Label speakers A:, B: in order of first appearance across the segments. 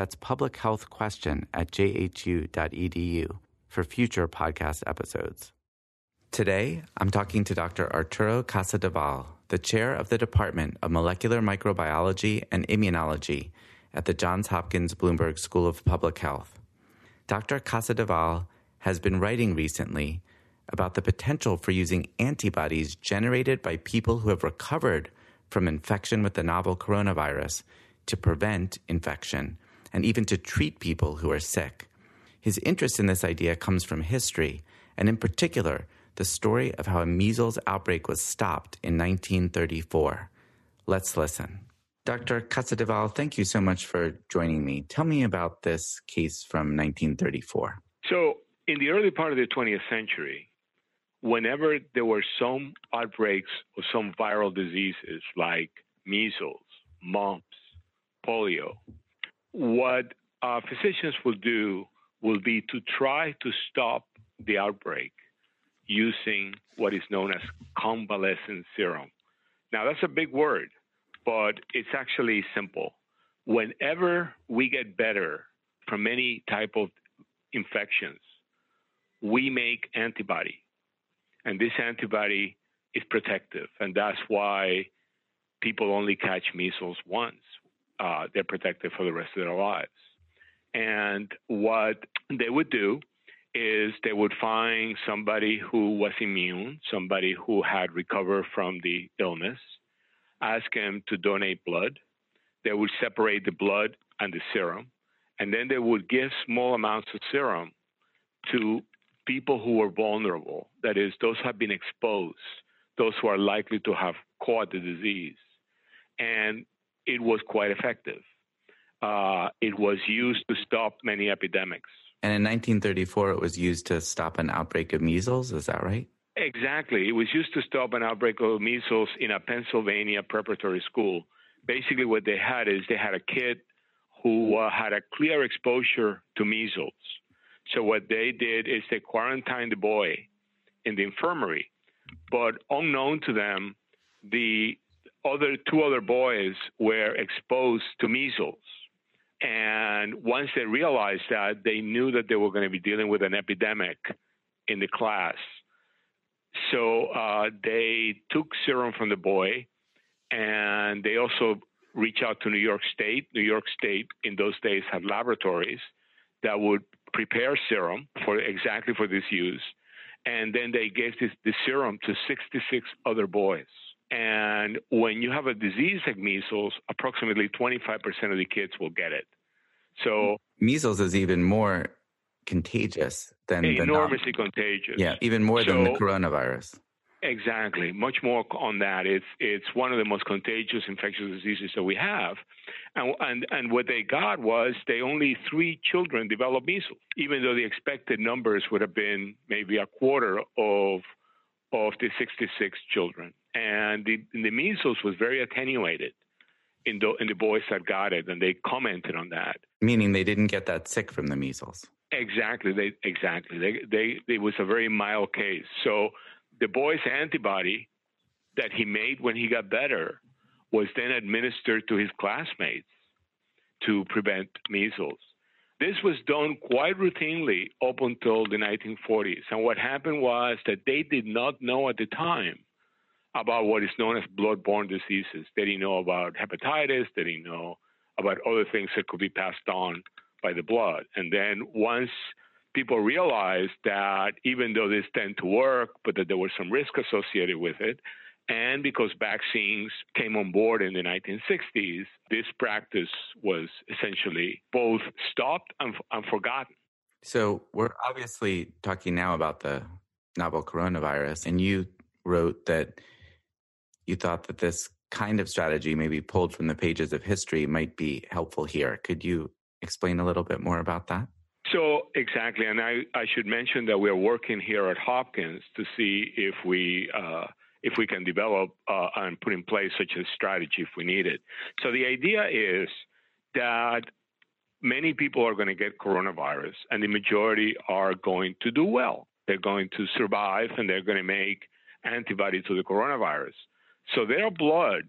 A: That's publichealthquestion at jhu.edu for future podcast episodes. Today, I'm talking to Dr. Arturo Casadevall, the chair of the Department of Molecular Microbiology and Immunology at the Johns Hopkins Bloomberg School of Public Health. Dr. Casadevall has been writing recently about the potential for using antibodies generated by people who have recovered from infection with the novel coronavirus to prevent infection and even to treat people who are sick. His interest in this idea comes from history, and in particular, the story of how a measles outbreak was stopped in 1934. Let's listen. Dr. Casadevall, thank you so much for joining me. Tell me about this case from 1934.
B: So, in the early part of the 20th century, whenever there were some outbreaks of some viral diseases like measles, mumps, polio, what uh, physicians will do will be to try to stop the outbreak using what is known as convalescent serum. Now, that's a big word, but it's actually simple. Whenever we get better from any type of infections, we make antibody. And this antibody is protective. And that's why people only catch measles once uh, they're protected for the rest of their lives. And what they would do is they would find somebody who was immune, somebody who had recovered from the illness, ask him to donate blood. They would separate the blood and the serum, and then they would give small amounts of serum to people who were vulnerable, that is, those who have been exposed, those who are likely to have caught the disease. And it was quite effective. Uh, it was used to stop many epidemics.
A: And in 1934, it was used to stop an outbreak of measles. Is that right?
B: Exactly. It was used to stop an outbreak of measles in a Pennsylvania preparatory school. Basically, what they had is they had a kid who uh, had a clear exposure to measles. So, what they did is they quarantined the boy in the infirmary. But unknown to them, the other two other boys were exposed to measles. And once they realized that, they knew that they were going to be dealing with an epidemic in the class. So uh, they took serum from the boy, and they also reached out to New York State. New York State, in those days, had laboratories that would prepare serum for exactly for this use, and then they gave this, this serum to 66 other boys. And when you have a disease like measles, approximately 25% of the kids will get it. So
A: measles is even more contagious than
B: enormously contagious.
A: Yeah, even more so, than the coronavirus.
B: Exactly, much more on that. It's it's one of the most contagious infectious diseases that we have, and and and what they got was they only three children developed measles, even though the expected numbers would have been maybe a quarter of of the 66 children and the, the measles was very attenuated in the in the boys that got it, and they commented on that.
A: Meaning they didn't get that sick from the measles.
B: Exactly. They exactly. They they it was a very mild case. So the boy's antibody that he made when he got better was then administered to his classmates to prevent measles. This was done quite routinely up until the 1940s. And what happened was that they did not know at the time about what is known as blood-borne diseases. They didn't know about hepatitis. They didn't know about other things that could be passed on by the blood. And then once people realized that even though this tend to work, but that there was some risk associated with it, and because vaccines came on board in the 1960s, this practice was essentially both stopped and, and forgotten.
A: So we're obviously talking now about the novel coronavirus, and you wrote that you thought that this kind of strategy, maybe pulled from the pages of history, might be helpful here. Could you explain a little bit more about that?
B: So exactly, and I, I should mention that we are working here at Hopkins to see if we uh, if we can develop uh, and put in place such a strategy if we need it. So the idea is that many people are going to get coronavirus, and the majority are going to do well. They're going to survive, and they're going to make antibody to the coronavirus. So their blood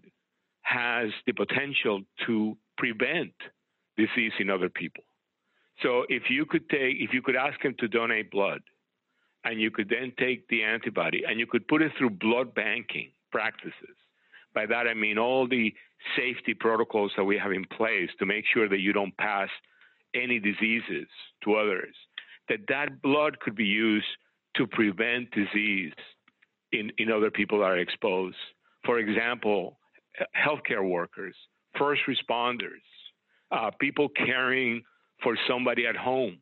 B: has the potential to prevent disease in other people. So if you could take, if you could ask him to donate blood, and you could then take the antibody and you could put it through blood banking practices. By that I mean all the safety protocols that we have in place to make sure that you don't pass any diseases to others. That that blood could be used to prevent disease in, in other people that are exposed. For example, healthcare workers, first responders, uh, people caring for somebody at home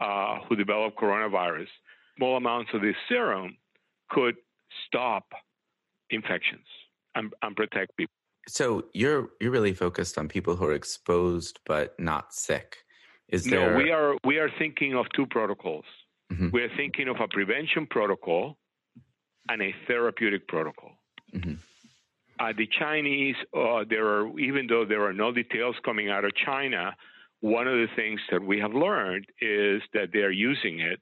B: uh, who developed coronavirus. Small amounts of this serum could stop infections and, and protect people.
A: So you're you're really focused on people who are exposed but not sick. Is
B: there... No, we are we are thinking of two protocols. Mm-hmm. We are thinking of a prevention protocol and a therapeutic protocol. Mm-hmm. Uh, the Chinese, uh, there are even though there are no details coming out of China, one of the things that we have learned is that they are using it.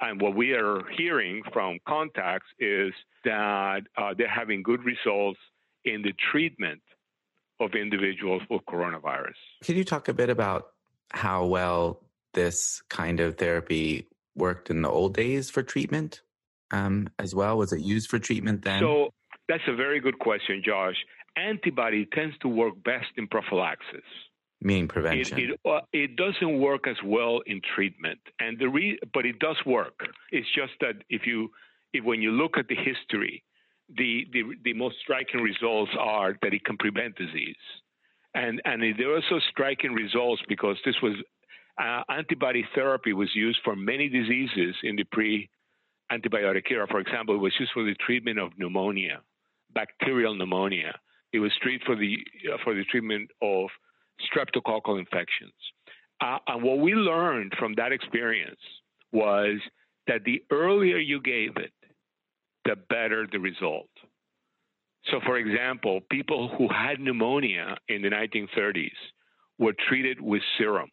B: And what we are hearing from contacts is that uh, they're having good results in the treatment of individuals with coronavirus.
A: Can you talk a bit about how well this kind of therapy worked in the old days for treatment um, as well? Was it used for treatment then?
B: So that's a very good question, Josh. Antibody tends to work best in prophylaxis.
A: Meaning prevention.
B: It, it, uh, it, doesn't work as well in treatment, and the re- but it does work. It's just that if you, if when you look at the history, the, the the most striking results are that it can prevent disease, and and there are also striking results because this was uh, antibody therapy was used for many diseases in the pre antibiotic era. For example, it was used for the treatment of pneumonia, bacterial pneumonia. It was treated for the uh, for the treatment of streptococcal infections. Uh, and what we learned from that experience was that the earlier you gave it, the better the result. So, for example, people who had pneumonia in the 1930s were treated with serum.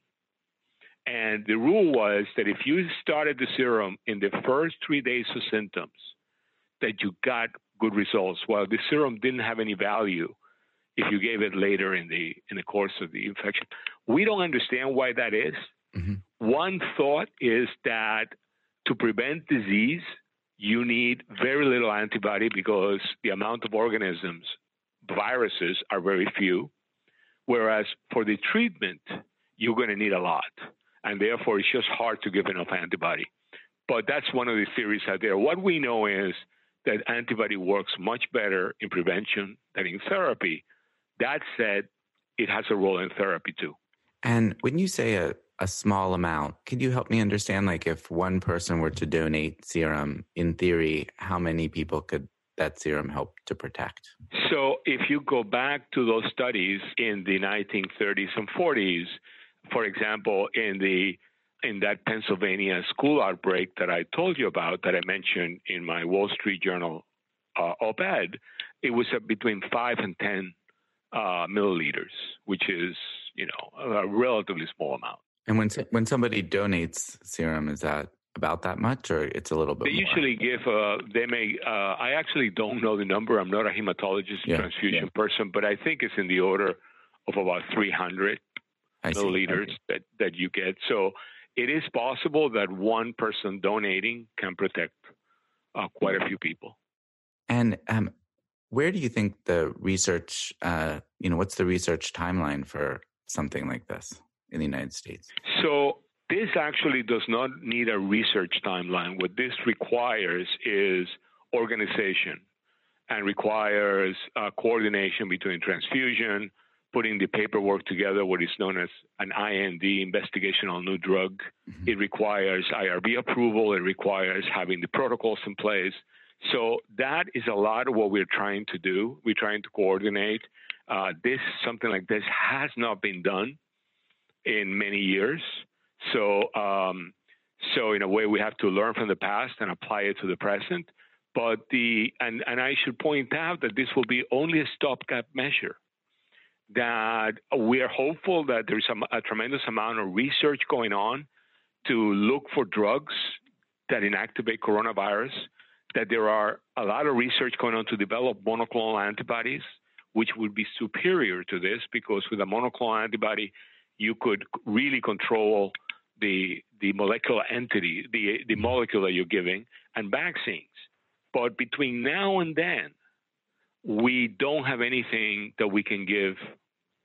B: And the rule was that if you started the serum in the first three days of symptoms, that you got good results. While the serum didn't have any value if you gave it later in the in the course of the infection. We don't understand why that is. Mm-hmm. One thought is that to prevent disease, you need very little antibody because the amount of organisms, viruses, are very few. Whereas for the treatment, you're going to need a lot. And therefore, it's just hard to give enough antibody. But that's one of the theories out there. What we know is that antibody works much better in prevention than in therapy. That said, it has a role in therapy too.
A: And when you say a, a small amount, can you help me understand like if one person were to donate serum, in theory, how many people could that serum help to protect?
B: So if you go back to those studies in the 1930s and 40s, for example, in the in that Pennsylvania school outbreak that I told you about, that I mentioned in my Wall Street Journal uh, op-ed, it was uh, between five and ten uh, milliliters, which is you know a relatively small amount.
A: And when when somebody donates serum, is that about that much, or it's a little bit?
B: They
A: more?
B: usually give. Uh, they may. Uh, I actually don't know the number. I'm not a hematologist, yeah. transfusion yeah. person, but I think it's in the order of about 300 milliliters that that you get. So it is possible that one person donating can protect uh, quite a few people.
A: And um, where do you think the research, uh, you know, what's the research timeline for something like this in the United States?
B: So this actually does not need a research timeline. What this requires is organization and requires uh, coordination between transfusion, putting the paperwork together, what is known as an IND, investigational new drug. Mm-hmm. It requires IRB approval. It requires having the protocols in place. So that is a lot of what we're trying to do. We're trying to coordinate. Uh, this something like this has not been done in many years. So, um, so in a way, we have to learn from the past and apply it to the present. But the and, and I should point out that this will be only a stopgap measure. That we are hopeful that there's a, a tremendous amount of research going on to look for drugs that inactivate coronavirus. That there are a lot of research going on to develop monoclonal antibodies, which would be superior to this because with a monoclonal antibody, you could really control the the molecular entity, the the molecule that you're giving, and vaccines. But between now and then, we don't have anything that we can give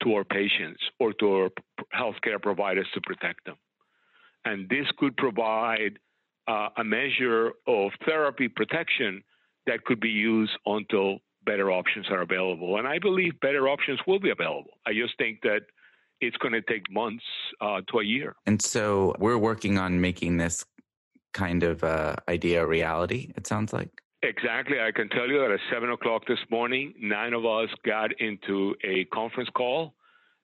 B: to our patients or to our healthcare providers to protect them. And this could provide uh, a measure of therapy protection that could be used until better options are available. And I believe better options will be available. I just think that it's going to take months uh, to a year.
A: And so we're working on making this kind of uh, idea a reality, it sounds like.
B: Exactly. I can tell you that at 7 o'clock this morning, nine of us got into a conference call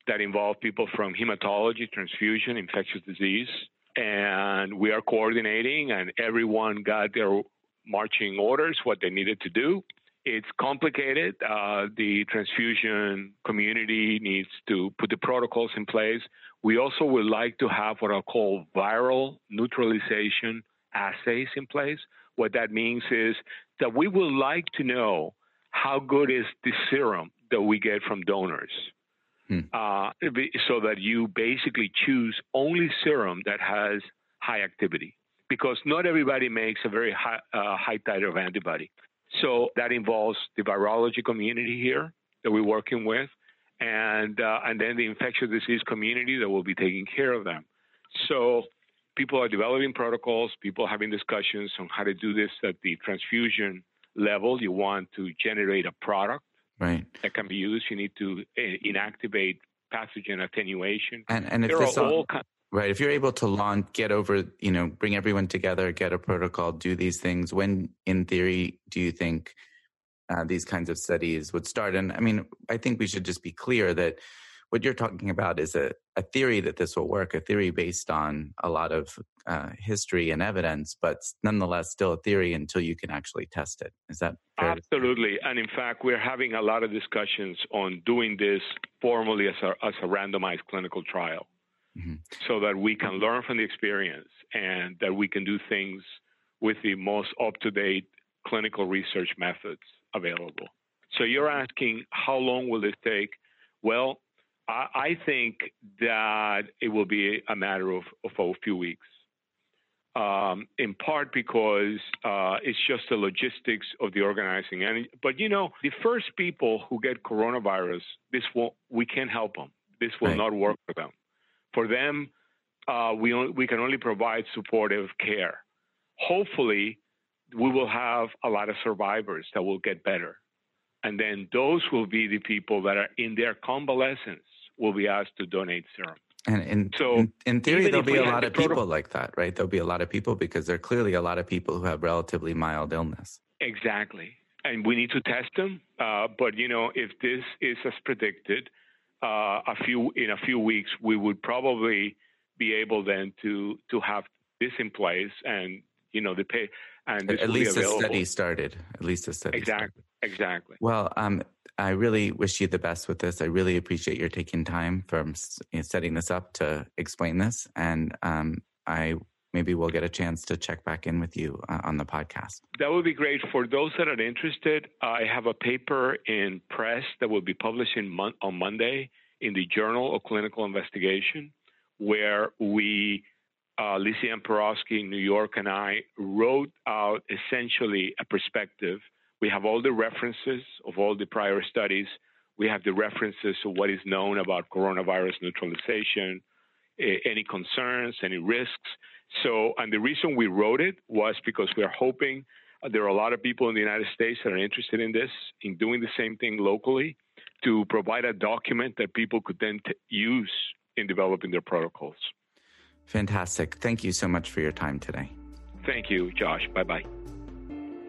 B: that involved people from hematology, transfusion, infectious disease. And we are coordinating, and everyone got their marching orders, what they needed to do. It's complicated. Uh, the transfusion community needs to put the protocols in place. We also would like to have what are called viral neutralization assays in place. What that means is that we would like to know how good is the serum that we get from donors. Hmm. Uh, so that you basically choose only serum that has high activity because not everybody makes a very high, uh, high titer of antibody. So that involves the virology community here that we're working with, and uh, and then the infectious disease community that will be taking care of them. So people are developing protocols, people having discussions on how to do this at the transfusion level. You want to generate a product
A: right.
B: that can be used. You need to uh, inactivate pathogen attenuation.
A: And, and if there this all, all right, if you're able to launch, get over, you know, bring everyone together, get a protocol, do these things, when in theory do you think uh, these kinds of studies would start? And I mean, I think we should just be clear that what you're talking about is a, a theory that this will work, a theory based on a lot of uh, history and evidence, but nonetheless still a theory until you can actually test it. Is that
B: absolutely? And in fact, we're having a lot of discussions on doing this formally as a, as a randomized clinical trial, mm-hmm. so that we can learn from the experience and that we can do things with the most up to date clinical research methods available. So you're asking how long will this take? Well, I think that it will be a matter of, of a few weeks. Um, in part because uh, it's just the logistics of the organizing. And but you know, the first people who get coronavirus, this will we can't help them. This will right. not work for them. For them, uh, we we can only provide supportive care. Hopefully, we will have a lot of survivors that will get better, and then those will be the people that are in their convalescence will be asked to donate serum.
A: And in, so in, in theory, there'll be a lot of people like that, right? There'll be a lot of people because there are clearly a lot of people who have relatively mild illness.
B: Exactly. And we need to test them. Uh, but, you know, if this is as predicted, uh, a few in a few weeks, we would probably be able then to to have this in place and, you know, the pay. And
A: at least a study started. At least a study.
B: Exactly.
A: Started.
B: Exactly.
A: Well, um, I really wish you the best with this. I really appreciate your taking time from setting this up to explain this, and um, I maybe we'll get a chance to check back in with you uh, on the podcast.
B: That would be great. For those that are interested, I have a paper in press that will be published mon- on Monday in the Journal of Clinical Investigation, where we, uh, Liise-anne Pirofski in New York, and I wrote out essentially a perspective we have all the references of all the prior studies. We have the references of what is known about coronavirus neutralization, any concerns, any risks. So, and the reason we wrote it was because we are hoping uh, there are a lot of people in the United States that are interested in this, in doing the same thing locally, to provide a document that people could then t- use in developing their protocols.
A: Fantastic. Thank you so much for your time today.
B: Thank you, Josh. Bye bye.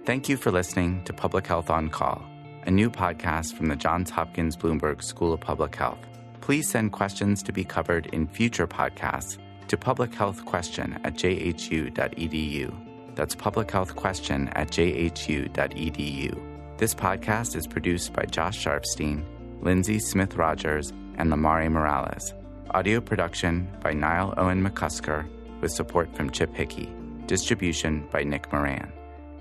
A: Thank you for listening to Public Health on Call, a new podcast from the Johns Hopkins Bloomberg School of Public Health. Please send questions to be covered in future podcasts to publichealthquestion at jhu.edu. That's publichealthquestion at jhu.edu. This podcast is produced by Josh Sharfstein, Lindsay Smith Rogers, and Lamari Morales. Audio production by Niall Owen McCusker with support from Chip Hickey. Distribution by Nick Moran.